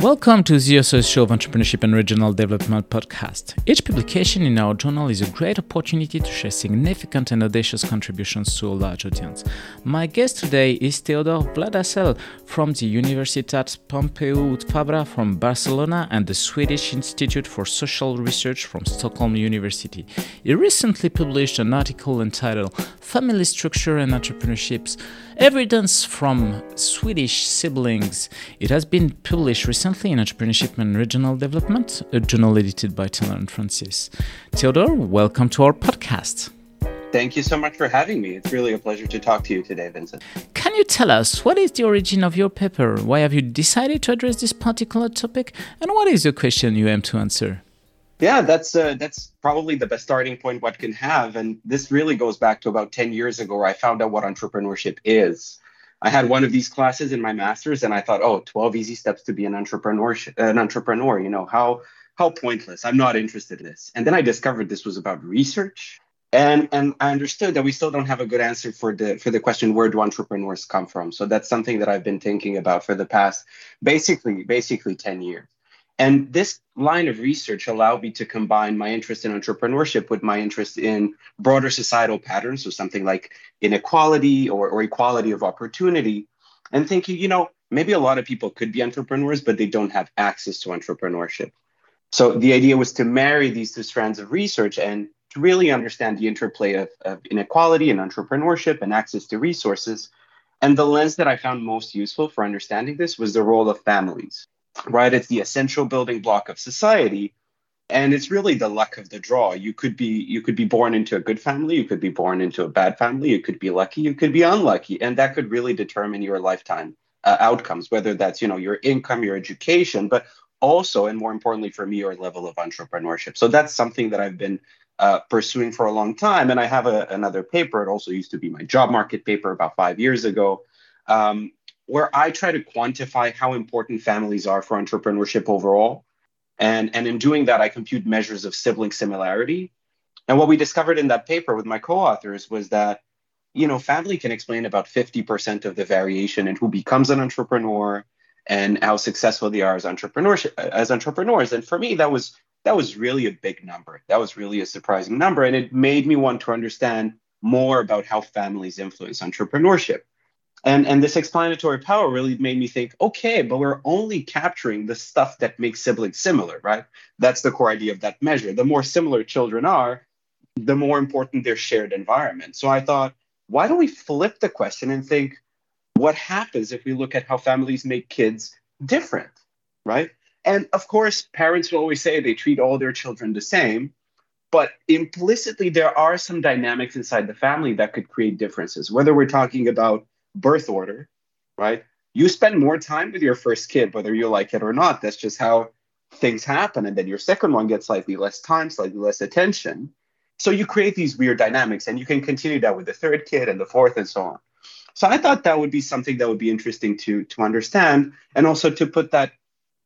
Welcome to the OSOS Show of Entrepreneurship and Regional Development podcast. Each publication in our journal is a great opportunity to share significant and audacious contributions to a large audience. My guest today is Theodor Vladasel from the Universitat Pompeu Fabra from Barcelona and the Swedish Institute for Social Research from Stockholm University. He recently published an article entitled Family Structure and Entrepreneurships Evidence from Swedish Siblings. It has been published recently in Entrepreneurship and Regional Development, a journal edited by Taylor and Francis. Theodor, welcome to our podcast. Thank you so much for having me. It's really a pleasure to talk to you today, Vincent. Can you tell us what is the origin of your paper? Why have you decided to address this particular topic? And what is the question you aim to answer? Yeah, that's uh, that's probably the best starting point one can have, and this really goes back to about ten years ago, where I found out what entrepreneurship is. I had one of these classes in my master's and I thought, oh, 12 easy steps to be an entrepreneur, an entrepreneur, you know, how how pointless. I'm not interested in this. And then I discovered this was about research. And and I understood that we still don't have a good answer for the for the question where do entrepreneurs come from. So that's something that I've been thinking about for the past basically basically 10 years. And this line of research allowed me to combine my interest in entrepreneurship with my interest in broader societal patterns, so something like inequality or, or equality of opportunity, and thinking, you know, maybe a lot of people could be entrepreneurs, but they don't have access to entrepreneurship. So the idea was to marry these two strands of research and to really understand the interplay of, of inequality and entrepreneurship and access to resources. And the lens that I found most useful for understanding this was the role of families right? It's the essential building block of society. And it's really the luck of the draw. You could be you could be born into a good family, you could be born into a bad family, you could be lucky, you could be unlucky, and that could really determine your lifetime uh, outcomes, whether that's you know your income, your education, but also and more importantly for me, your level of entrepreneurship. So that's something that I've been uh, pursuing for a long time. And I have a, another paper. It also used to be my job market paper about five years ago, um, where I try to quantify how important families are for entrepreneurship overall. And, and in doing that, I compute measures of sibling similarity. And what we discovered in that paper with my co-authors was that, you know, family can explain about 50% of the variation in who becomes an entrepreneur and how successful they are as entrepreneurship as entrepreneurs. And for me, that was that was really a big number. That was really a surprising number. And it made me want to understand more about how families influence entrepreneurship and and this explanatory power really made me think okay but we're only capturing the stuff that makes siblings similar right? That's the core idea of that measure. The more similar children are the more important their shared environment. So i thought why don't we flip the question and think what happens if we look at how families make kids different right? And of course parents will always say they treat all their children the same but implicitly there are some dynamics inside the family that could create differences. Whether we're talking about birth order, right? You spend more time with your first kid, whether you like it or not. That's just how things happen. And then your second one gets slightly less time, slightly less attention. So you create these weird dynamics, and you can continue that with the third kid and the fourth and so on. So I thought that would be something that would be interesting to to understand, and also to put that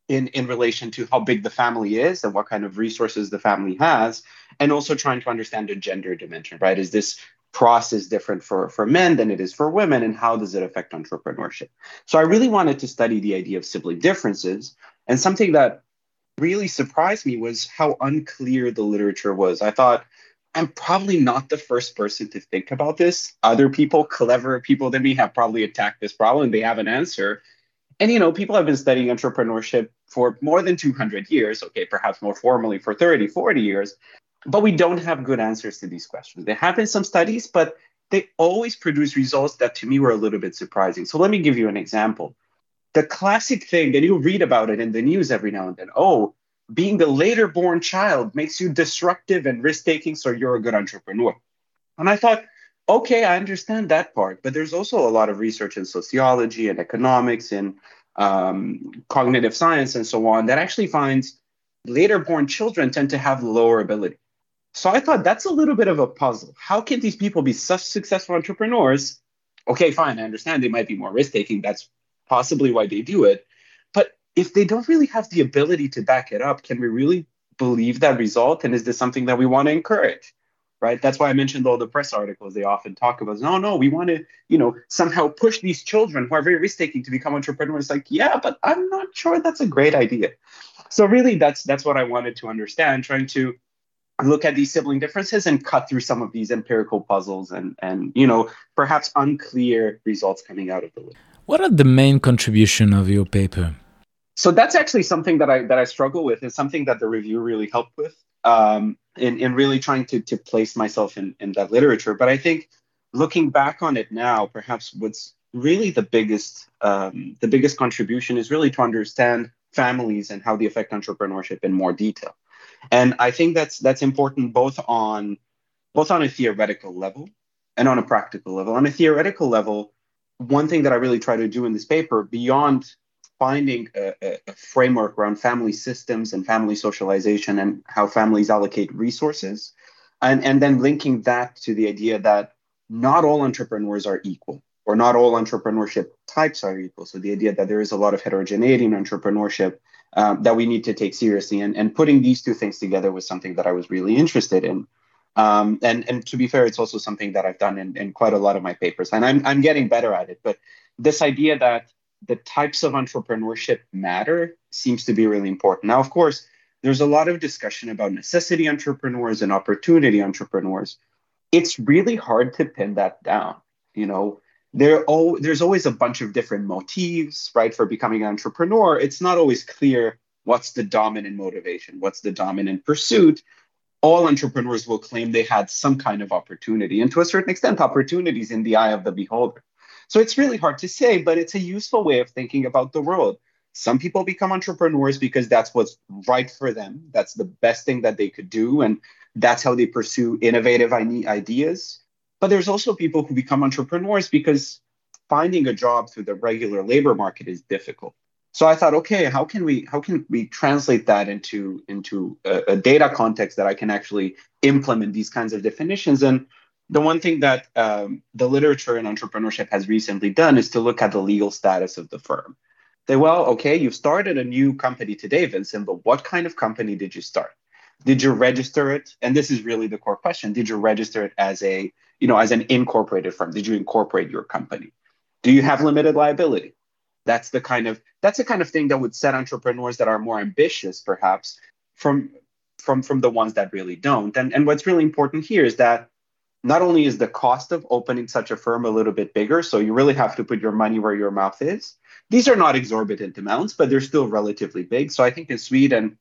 in in relation to how big the family is and what kind of resources the family has, and also trying to understand the gender dimension. Right? Is this process different for, for men than it is for women and how does it affect entrepreneurship? So i really wanted to study the idea of sibling differences and something that really surprised me was how unclear the literature was. I thought i'm probably not the first person to think about this. Other people clever people than me have probably attacked this problem they have an answer. And you know people have been studying entrepreneurship for more than 200 years okay perhaps more formally for 30 40 years but we don't have good answers to these questions. There have been some studies, but they always produce results that to me were a little bit surprising. So let me give you an example. The classic thing, and you read about it in the news every now and then oh, being the later born child makes you disruptive and risk taking, so you're a good entrepreneur. And I thought, okay, I understand that part, but there's also a lot of research in sociology and economics and um, cognitive science and so on that actually finds later born children tend to have lower ability. So I thought that's a little bit of a puzzle. How can these people be such successful entrepreneurs? Okay, fine, I understand they might be more risk taking. That's possibly why they do it. But if they don't really have the ability to back it up, can we really believe that result? And is this something that we want to encourage? right? That's why I mentioned all the press articles. They often talk about, no, no, we want to, you know, somehow push these children who are very risk taking to become entrepreneurs. Like, yeah, but I'm not sure that's a great idea. So really, that's that's what I wanted to understand, trying to look at these sibling differences and cut through some of these empirical puzzles and and you know perhaps unclear results coming out of the list. What are the main contribution of your paper? So that's actually something that I that I struggle with. and something that the review really helped with um, in in really trying to to place myself in in that literature. But I think looking back on it now, perhaps what's really the biggest um, the biggest contribution is really to understand families and how they affect entrepreneurship in more detail. And I think that's that's important both on both on a theoretical level and on a practical level. On a theoretical level, one thing that I really try to do in this paper, beyond finding a, a, framework around family systems and family socialization and how families allocate resources, and, and then linking that to the idea that not all entrepreneurs are equal or not all entrepreneurship types are equal. So the idea that there is a lot of heterogeneity in entrepreneurship um, that we need to take seriously. And, and putting these two things together was something that I was really interested in. Um, and, and to be fair, it's also something that I've done in, in quite a lot of my papers. And I'm, I'm getting better at it. But this idea that the types of entrepreneurship matter seems to be really important. Now, of course, there's a lot of discussion about necessity entrepreneurs and opportunity entrepreneurs. It's really hard to pin that down. You know, there there's always a bunch of different motifs right for becoming an entrepreneur. It's not always clear what's the dominant motivation what's the dominant pursuit. All entrepreneurs will claim they had some kind of opportunity and to a certain extent opportunities in the eye of the beholder. So it's really hard to say but it's a useful way of thinking about the world. Some people become entrepreneurs because that's what's right for them. That's the best thing that they could do and that's how they pursue innovative ideas but there's also people who become entrepreneurs because finding a job through the regular labor market is difficult. So I thought, okay, how can we how can we translate that into into a, a data context that I can actually implement these kinds of definitions? And the one thing that um, the literature in entrepreneurship has recently done is to look at the legal status of the firm. Say, well, okay, you've started a new company today, Vincent, but what kind of company did you start? Did you register it? And this is really the core question. Did you register it as a you know, as an incorporated firm? Did you incorporate your company? Do you have limited liability? That's the kind of that's the kind of thing that would set entrepreneurs that are more ambitious, perhaps, from from from the ones that really don't. And and what's really important here is that not only is the cost of opening such a firm a little bit bigger, so you really have to put your money where your mouth is. These are not exorbitant amounts, but they're still relatively big. So I think in Sweden,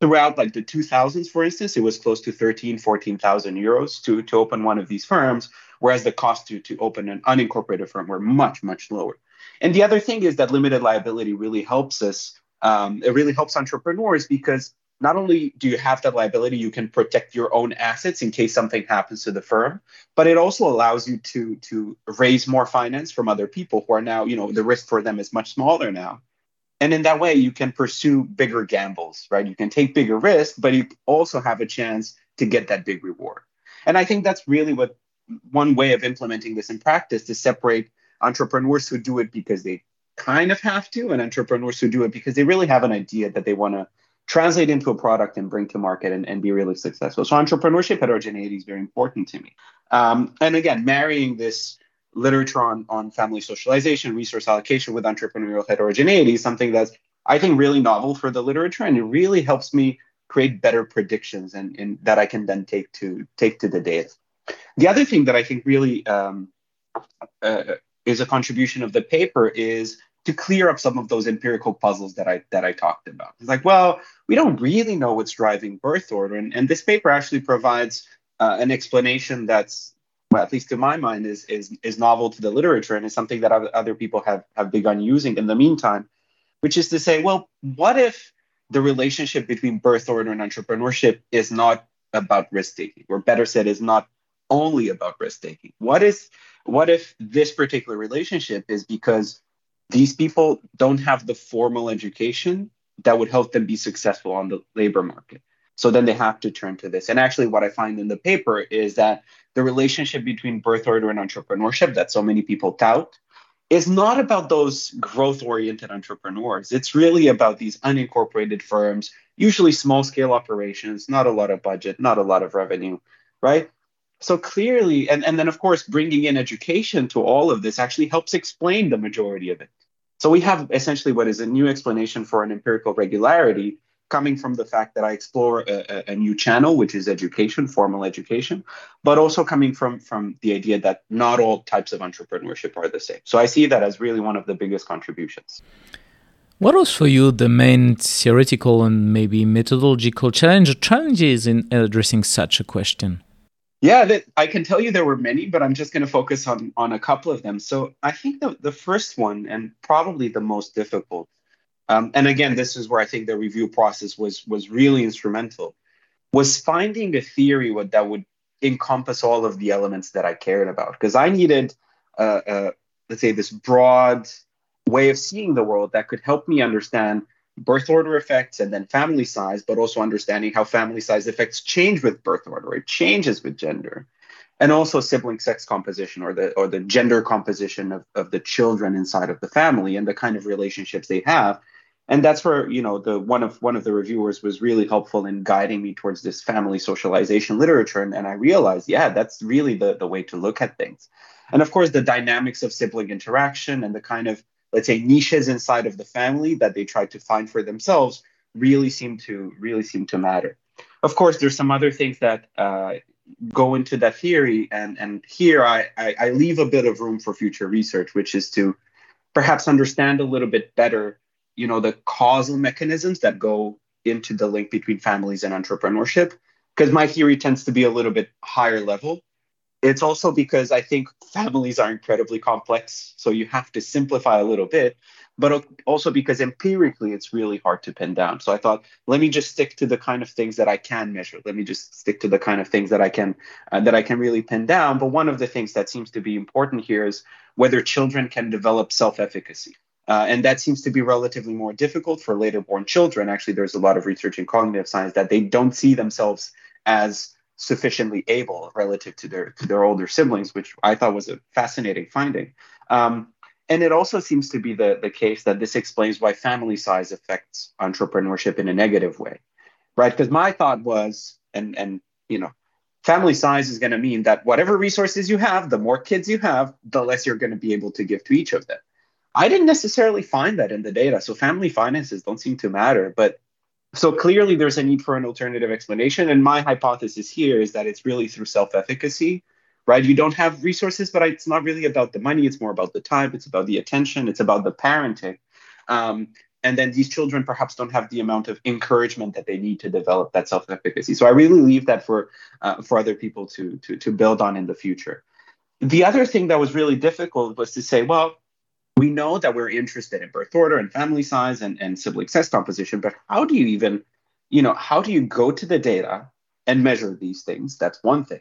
throughout like the 2000s for instance it was close to 13 14,000 euros to to open one of these firms whereas the cost to to open an unincorporated firm were much much lower. And the other thing is that limited liability really helps us um, it really helps entrepreneurs because not only do you have that liability you can protect your own assets in case something happens to the firm but it also allows you to to raise more finance from other people who are now you know the risk for them is much smaller now and in that way you can pursue bigger gambles right? You can take bigger risks but you also have a chance to get that big reward. And i think that's really what one way of implementing this in practice to separate entrepreneurs who do it because they kind of have to and entrepreneurs who do it because they really have an idea that they want to translate into a product and bring to market and, and be really successful. So entrepreneurship heterogeneity is very important to me. Um, and again marrying this literature on, on family socialization, resource allocation with entrepreneurial heterogeneity something that's, I think, really novel for the literature. And it really helps me create better predictions and, and that I can then take to take to the data. The other thing that I think really um, uh, is a contribution of the paper is to clear up some of those empirical puzzles that I that I talked about. It's like, well, we don't really know what's driving birth order, and, and this paper actually provides uh, an explanation that's well, at least to my mind, is is is novel to the literature and is something that other people have have begun using in the meantime, which is to say, well, what if the relationship between birth order and entrepreneurship is not about risk taking, or better said, is not only about risk taking? What is what if this particular relationship is because these people don't have the formal education that would help them be successful on the labor market? So then they have to turn to this. And actually, what I find in the paper is that the relationship between birth order and entrepreneurship that so many people tout is not about those growth oriented entrepreneurs. It's really about these unincorporated firms, usually small scale operations, not a lot of budget, not a lot of revenue, right? so clearly, and, and then of course, bringing in education to all of this actually helps explain the majority of it. So we have essentially what is a new explanation for an empirical regularity coming from the fact that I explore a, a, new channel, which is education, formal education, but also coming from, from the idea that not all types of entrepreneurship are the same. So I see that as really one of the biggest contributions. What was for you the main theoretical and maybe methodological challenge or challenges in addressing such a question? Yeah, that, I can tell you there were many, but I'm just going to focus on on a couple of them. So I think the, the first one, and probably the most difficult, um, and again, this is where I think the review process was was really instrumental, was finding a theory what, that would encompass all of the elements that I cared about. Because I needed, uh, uh, let's say, this broad way of seeing the world that could help me understand birth order effects and then family size, but also understanding how family size effects change with birth order. It changes with gender. And also sibling sex composition or the or the gender composition of, of the children inside of the family and the kind of relationships they have. And that's where, you know, the one of one of the reviewers was really helpful in guiding me towards this family socialization literature. And, and I realized, yeah, that's really the, the way to look at things. And of course, the dynamics of sibling interaction and the kind of let's say niches inside of the family that they try to find for themselves really seem to really seem to matter of course there's some other things that uh, go into that theory and and here I, I, I leave a bit of room for future research which is to perhaps understand a little bit better you know the causal mechanisms that go into the link between families and entrepreneurship because my theory tends to be a little bit higher level it's also because I think families are incredibly complex. So you have to simplify a little bit, but also because empirically it's really hard to pin down. So I thought, let me just stick to the kind of things that I can measure. Let me just stick to the kind of things that I can uh, that I can really pin down. But one of the things that seems to be important here is whether children can develop self-efficacy. Uh, and that seems to be relatively more difficult for later born children. Actually, there's a lot of research in cognitive science that they don't see themselves as sufficiently able relative to their to their older siblings, which I thought was a fascinating finding. Um, and it also seems to be the, the case that this explains why family size affects entrepreneurship in a negative way, right? Because my thought was, and and you know, family size is going to mean that whatever resources you have, the more kids you have, the less you're going to be able to give to each of them. I didn't necessarily find that in the data. So family finances don't seem to matter, but so clearly there's a need for an alternative explanation and my hypothesis here is that it's really through self-efficacy right you don't have resources but it's not really about the money it's more about the time it's about the attention it's about the parenting um, and then these children perhaps don't have the amount of encouragement that they need to develop that self-efficacy so i really leave that for uh, for other people to, to to build on in the future the other thing that was really difficult was to say well we know that we're interested in birth order and family size and, and sibling sex composition, but how do you even, you know, how do you go to the data and measure these things? That's one thing.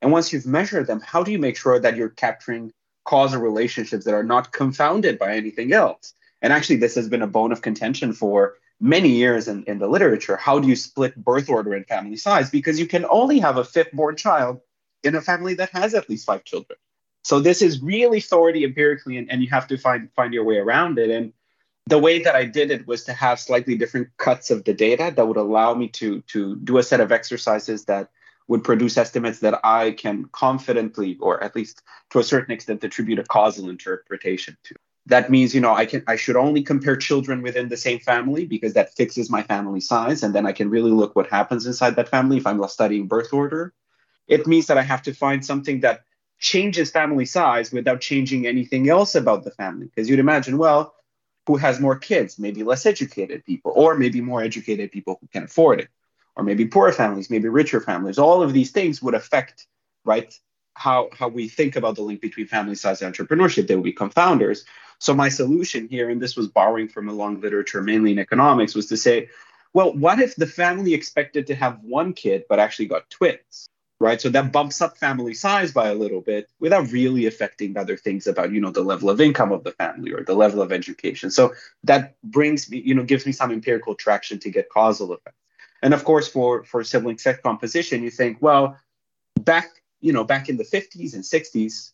And once you've measured them, how do you make sure that you're capturing causal relationships that are not confounded by anything else? And actually, this has been a bone of contention for many years in, in the literature. How do you split birth order and family size? Because you can only have a fifth born child in a family that has at least five children. So this is really thorny empirically, and, and you have to find find your way around it. And the way that I did it was to have slightly different cuts of the data that would allow me to to do a set of exercises that would produce estimates that I can confidently, or at least to a certain extent, attribute a causal interpretation to. That means, you know, I can I should only compare children within the same family because that fixes my family size, and then I can really look what happens inside that family if I'm studying birth order. It means that I have to find something that changes family size without changing anything else about the family. Because you'd imagine, well, who has more kids? Maybe less educated people, or maybe more educated people who can afford it, or maybe poorer families, maybe richer families. All of these things would affect, right, how, how we think about the link between family size and entrepreneurship. They would be confounders. So my solution here, and this was borrowing from a long literature, mainly in economics, was to say, well, what if the family expected to have one kid but actually got twins? Right? So that bumps up family size by a little bit without really affecting other things about, you know, the level of income of the family or the level of education. So that brings me, you know, gives me some empirical traction to get causal effects. And of course, for for sibling sex composition, you think, well, back, you know, back in the 50s and 60s,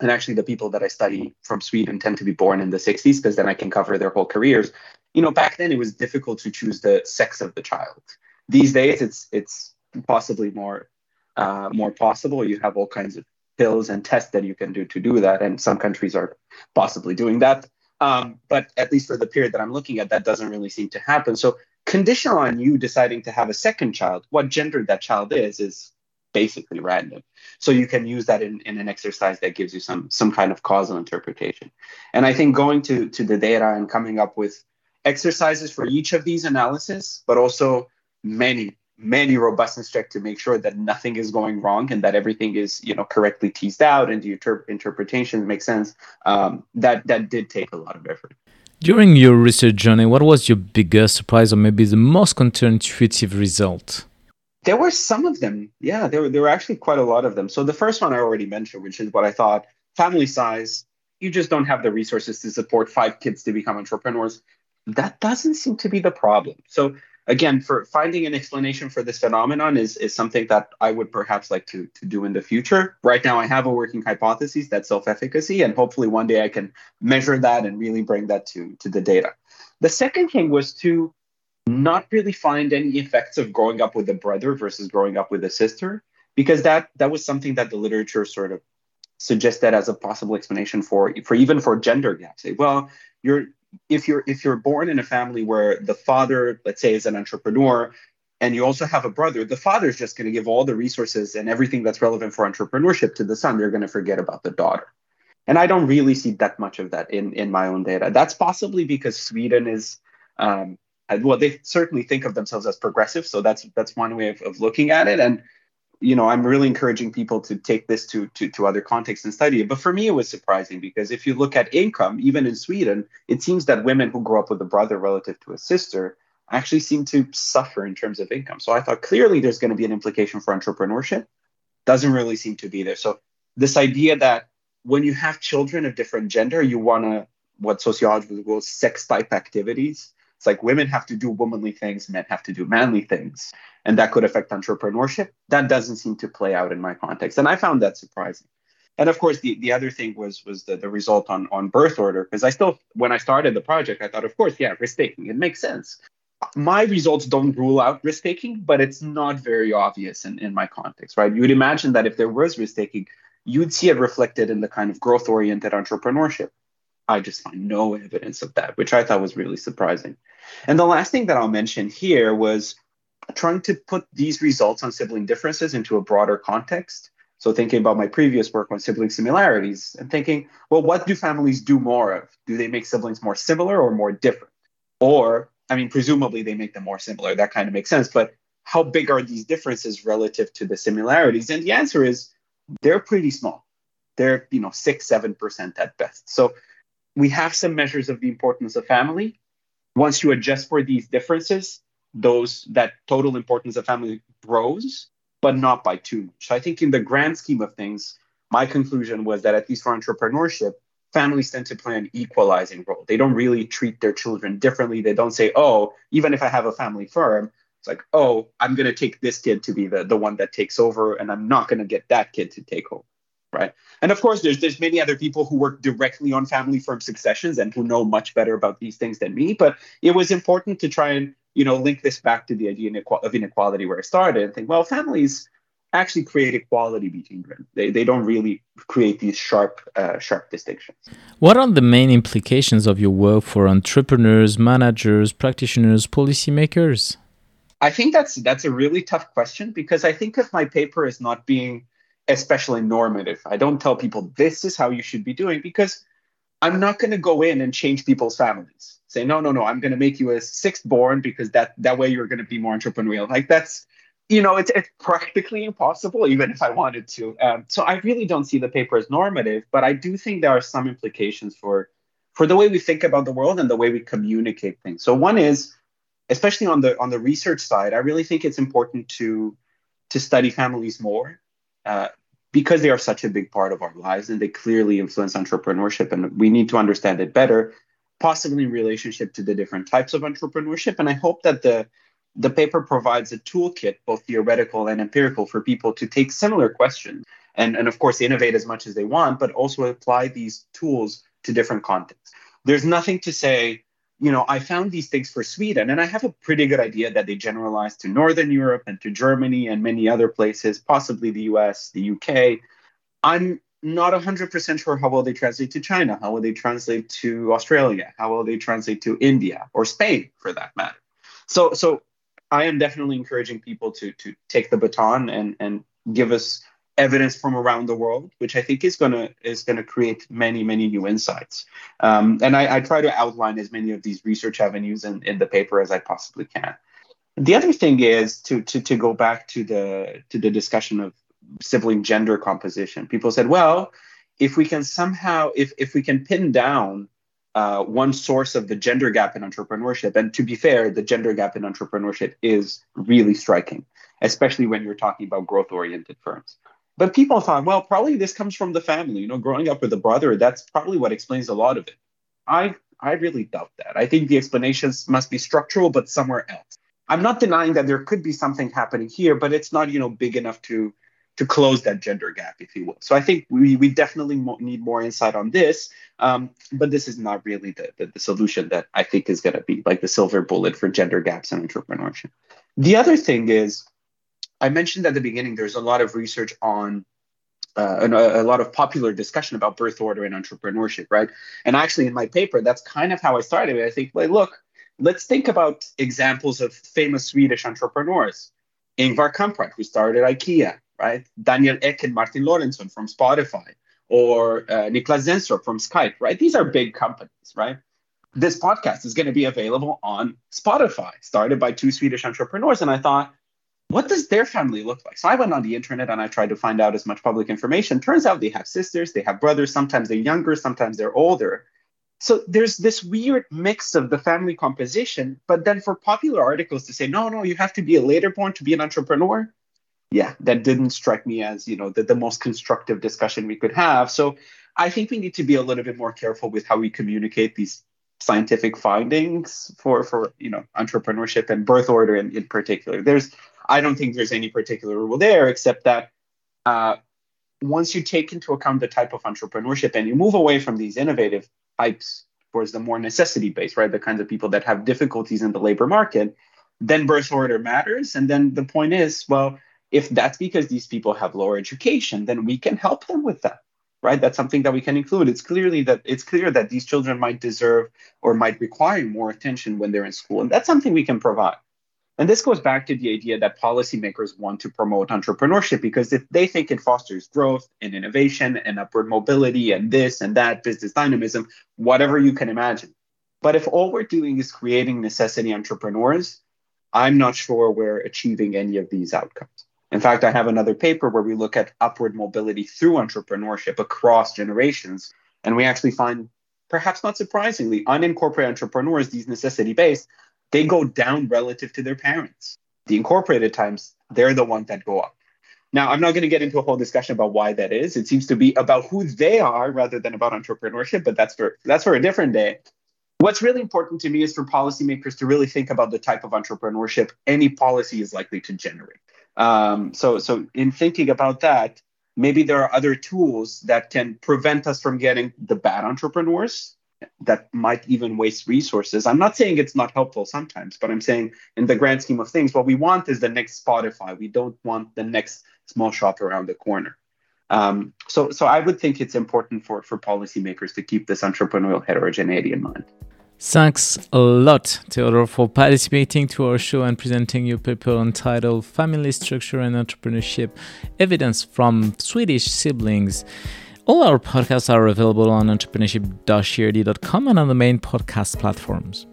and actually the people that I study from Sweden tend to be born in the 60s because then I can cover their whole careers. You know, back then it was difficult to choose the sex of the child. These days, it's it's possibly more uh, more possible. You have all kinds of pills and tests that you can do to do that, and some countries are possibly doing that. Um, but at least for the period that I'm looking at, that doesn't really seem to happen. So, conditional on you deciding to have a second child, what gender that child is is basically random. So you can use that in, in an exercise that gives you some some kind of causal interpretation. And I think going to to the data and coming up with exercises for each of these analysis, but also many many robustness check to make sure that nothing is going wrong and that everything is you know correctly teased out and the inter- interpretation makes sense. Um, that that did take a lot of effort. During your research journey what was your biggest surprise or maybe the most counterintuitive result? There were some of them. Yeah there were, there were actually quite a lot of them. So the first one i already mentioned which is what i thought family size. You just don't have the resources to support five kids to become entrepreneurs. That doesn't seem to be the problem. So again, for finding an explanation for this phenomenon is, is something that I would perhaps like to, to do in the future. Right now, I have a working hypothesis that's self-efficacy, and hopefully one day I can measure that and really bring that to, to the data. The second thing was to not really find any effects of growing up with a brother versus growing up with a sister, because that that was something that the literature sort of suggested as a possible explanation for for even for gender gaps. Say, well, you're if you're if you're born in a family where the father let's say is an entrepreneur and you also have a brother the father is just going to give all the resources and everything that's relevant for entrepreneurship to the son. They're going to forget about the daughter. And i don't really see that much of that in in my own data. That's possibly because sweden is um, well they certainly think of themselves as progressive. So that's that's one way of, of looking at it. And you know, I'm really encouraging people to take this to, to, to other contexts and study it. But for me, it was surprising because if you look at income, even in Sweden, it seems that women who grow up with a brother relative to a sister actually seem to suffer in terms of income. So I thought clearly there's going to be an implication for entrepreneurship. Doesn't really seem to be there. So this idea that when you have children of different gender, you want to what sociologists call sex type activities. It's like women have to do womanly things, men have to do manly things and that could affect entrepreneurship. That doesn't seem to play out in my context. And I found that surprising. And of course, the, the other thing was was the, the result on, on birth order, because I still, when I started the project, I thought, of course, yeah, risk taking, it makes sense. My results don't rule out risk taking, but it's not very obvious in, in my context, right? You would imagine that if there was risk taking, you'd see it reflected in the kind of growth oriented entrepreneurship. I just find no evidence of that, which I thought was really surprising. And the last thing that I'll mention here was trying to put these results on sibling differences into a broader context. So thinking about my previous work on sibling similarities and thinking, well, what do families do more of? Do they make siblings more similar or more different? Or, I mean, presumably they make them more similar. That kind of makes sense. But how big are these differences relative to the similarities? And the answer is they're pretty small. They're, you know, six, seven percent at best. So we have some measures of the importance of family. Once you adjust for these differences, those that total importance of family grows, but not by too much. So I think in the grand scheme of things, my conclusion was that at least for entrepreneurship, families tend to play an equalizing role. They don't really treat their children differently. They don't say, oh, even if I have a family firm, it's like, oh, I'm going to take this kid to be the, the one that takes over, and I'm not going to get that kid to take over. Right. And of course, there's there's many other people who work directly on family firm successions and who know much better about these things than me. But it was important to try and you know, link this back to the idea of inequality where I started and think, well, families actually create equality between them. They, they don't really create these sharp uh, sharp distinctions. What are the main implications of your work for entrepreneurs, managers, practitioners, policymakers? I think that's that's a really tough question because I think of my paper as not being especially normative. I don't tell people this is how you should be doing because I'm not going to go in and change people's families say, no, no, no, I'm going to make you a sixth born because that that way you're going to be more entrepreneurial. Like that's, you know, it's, it's practically impossible, even if I wanted to. Um, so I really don't see the paper as normative, but I do think there are some implications for for the way we think about the world and the way we communicate things. So one is, especially on the on the research side, I really think it's important to to study families more. Uh, because they are such a big part of our lives and they clearly influence entrepreneurship and we need to understand it better possibly in relationship to the different types of entrepreneurship. And I hope that the the paper provides a toolkit, both theoretical and empirical, for people to take similar questions and, and of course innovate as much as they want, but also apply these tools to different contexts. There's nothing to say, you know, I found these things for Sweden, and I have a pretty good idea that they generalize to Northern Europe and to Germany and many other places, possibly the US, the UK. I'm not 100% sure how well they translate to China, how will they translate to Australia, how will they translate to India or Spain for that matter. So, so I am definitely encouraging people to to take the baton and and give us evidence from around the world, which I think is gonna is gonna create many many new insights. Um, and I, I, try to outline as many of these research avenues in, in the paper as I possibly can. The other thing is to to to go back to the to the discussion of sibling gender composition. People said, well, if we can somehow if if we can pin down uh, one source of the gender gap in entrepreneurship, and to be fair, the gender gap in entrepreneurship is really striking, especially when you're talking about growth oriented firms. But people thought, well, probably this comes from the family. You know, growing up with a brother, that's probably what explains a lot of it. I I really doubt that. I think the explanations must be structural, but somewhere else. I'm not denying that there could be something happening here, but it's not, you know, big enough to to close that gender gap, if you will. So I think we, we definitely mo- need more insight on this. Um, but this is not really the, the, the solution that I think is going to be like the silver bullet for gender gaps in entrepreneurship. The other thing is I mentioned at the beginning, there's a lot of research on uh, and a, a, lot of popular discussion about birth order and entrepreneurship, right? And actually, in my paper, that's kind of how I started. I think, well, look, let's think about examples of famous Swedish entrepreneurs. Ingvar Kamprad, who started IKEA, right? Daniel Ek and Martin Lorentzon from Spotify, or uh, Niklas Zennström from Skype, right? These are big companies, right? This podcast is going to be available on Spotify, started by two Swedish entrepreneurs. And I thought, what does their family look like? So I went on the internet and I tried to find out as much public information. Turns out they have sisters, they have brothers, sometimes they're younger, sometimes they're older. So there's this weird mix of the family composition, but then for popular articles to say, no, no, you have to be a later born to be an entrepreneur. Yeah, that didn't strike me as, you know, the, the most constructive discussion we could have. So I think we need to be a little bit more careful with how we communicate these scientific findings for, for you know, entrepreneurship and birth order in, in particular. There's I don't think there's any particular rule there, except that uh, once you take into account the type of entrepreneurship and you move away from these innovative types towards the more necessity based, right? The kinds of people that have difficulties in the labor market, then birth order matters. And then the point is, well, if that's because these people have lower education, then we can help them with that. Right? That's something that we can include. It's clearly that it's clear that these children might deserve or might require more attention when they're in school. And that's something we can provide. And this goes back to the idea that policymakers want to promote entrepreneurship because if they think it fosters growth and innovation and upward mobility and this and that, business dynamism, whatever you can imagine. But if all we're doing is creating necessity entrepreneurs, I'm not sure we're achieving any of these outcomes. In fact, I have another paper where we look at upward mobility through entrepreneurship across generations. And we actually find, perhaps not surprisingly, unincorporated entrepreneurs, these necessity based, they go down relative to their parents. The incorporated times, they're the ones that go up. Now, I'm not going to get into a whole discussion about why that is. It seems to be about who they are rather than about entrepreneurship, but that's for that's for a different day. What's really important to me is for policymakers to really think about the type of entrepreneurship any policy is likely to generate. Um, so, so in thinking about that, maybe there are other tools that can prevent us from getting the bad entrepreneurs that might even waste resources. I'm not saying it's not helpful sometimes, but I'm saying in the grand scheme of things, what we want is the next Spotify. We don't want the next small shop around the corner. Um, so, so I would think it's important for for policymakers to keep this entrepreneurial heterogeneity in mind. Thanks a lot, Theodor, for participating to our show and presenting your paper entitled Family Structure and Entrepreneurship Evidence from Swedish Siblings. All our podcasts are available on entrepreneurship-crd.com and on the main podcast platforms.